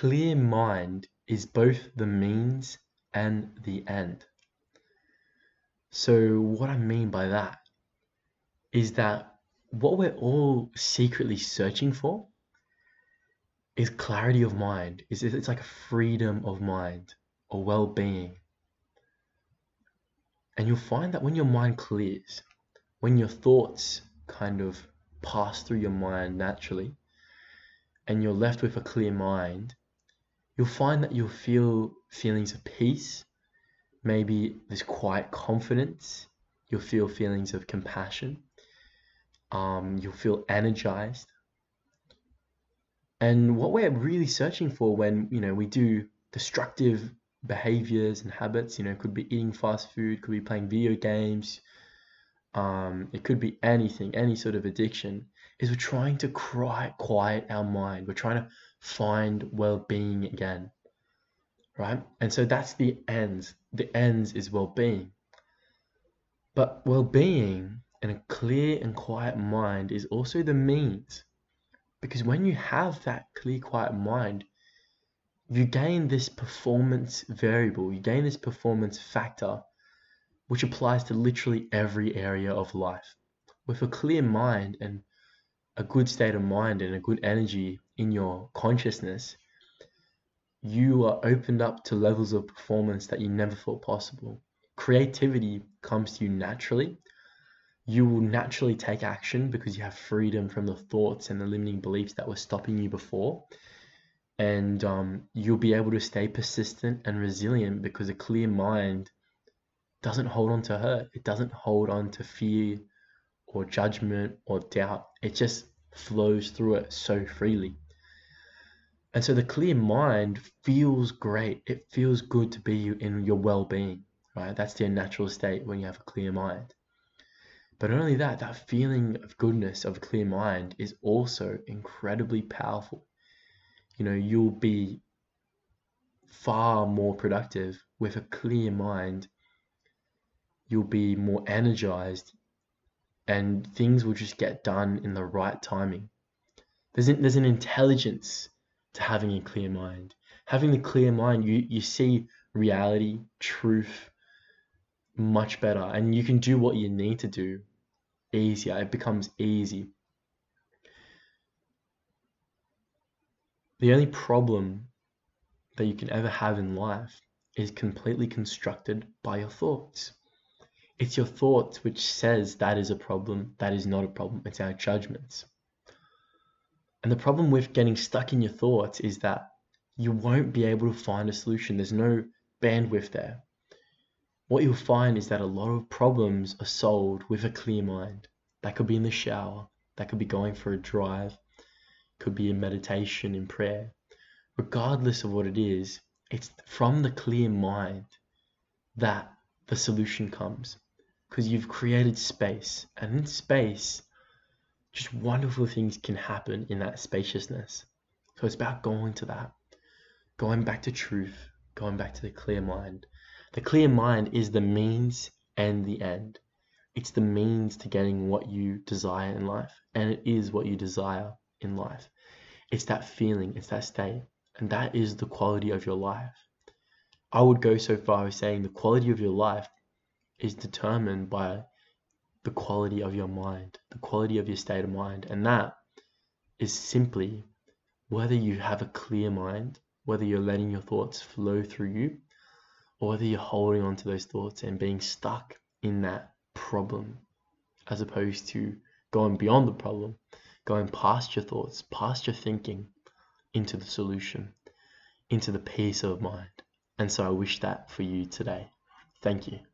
clear mind is both the means and the end. So, what I mean by that is that what we're all secretly searching for is clarity of mind. Is it's like a freedom of mind or well-being. And you'll find that when your mind clears, when your thoughts kind of pass through your mind naturally, and you're left with a clear mind, you'll find that you'll feel feelings of peace, maybe this quiet confidence, you'll feel feelings of compassion, um, you'll feel energized. And what we're really searching for when you know we do destructive behaviors and habits, you know, could be eating fast food, could be playing video games, um, it could be anything, any sort of addiction, is we're trying to cry, quiet our mind. We're trying to find well-being again, right? And so that's the ends. The ends is well-being. But well-being and a clear and quiet mind is also the means. Because when you have that clear, quiet mind, you gain this performance variable, you gain this performance factor, which applies to literally every area of life. With a clear mind and a good state of mind and a good energy in your consciousness, you are opened up to levels of performance that you never thought possible. Creativity comes to you naturally. You will naturally take action because you have freedom from the thoughts and the limiting beliefs that were stopping you before and um, you'll be able to stay persistent and resilient because a clear mind doesn't hold on to hurt. It doesn't hold on to fear or judgment or doubt. It just flows through it so freely. And so the clear mind feels great. It feels good to be in your well being, right? That's the natural state when you have a clear mind. But only that, that feeling of goodness, of a clear mind, is also incredibly powerful you know you'll be far more productive with a clear mind you'll be more energized and things will just get done in the right timing. There's an, there's an intelligence to having a clear mind. Having the clear mind you you see reality truth much better and you can do what you need to do easier. It becomes easy. The only problem that you can ever have in life is completely constructed by your thoughts. It's your thoughts which says that is a problem, that is not a problem. It's our judgments. And the problem with getting stuck in your thoughts is that you won't be able to find a solution. There's no bandwidth there. What you'll find is that a lot of problems are solved with a clear mind. That could be in the shower, that could be going for a drive, could be in meditation, in prayer. Regardless of what it is, it's from the clear mind that the solution comes. Because you've created space, and in space, just wonderful things can happen in that spaciousness. So it's about going to that, going back to truth, going back to the clear mind. The clear mind is the means and the end. It's the means to getting what you desire in life, and it is what you desire in life. It's that feeling, it's that state, and that is the quality of your life. I would go so far as saying the quality of your life is determined by the quality of your mind, the quality of your state of mind, and that is simply whether you have a clear mind, whether you're letting your thoughts flow through you, or whether you're holding on to those thoughts and being stuck in that problem as opposed to going beyond the problem going past your thoughts, past your thinking, into the solution, into the peace of mind. And so I wish that for you today. Thank you.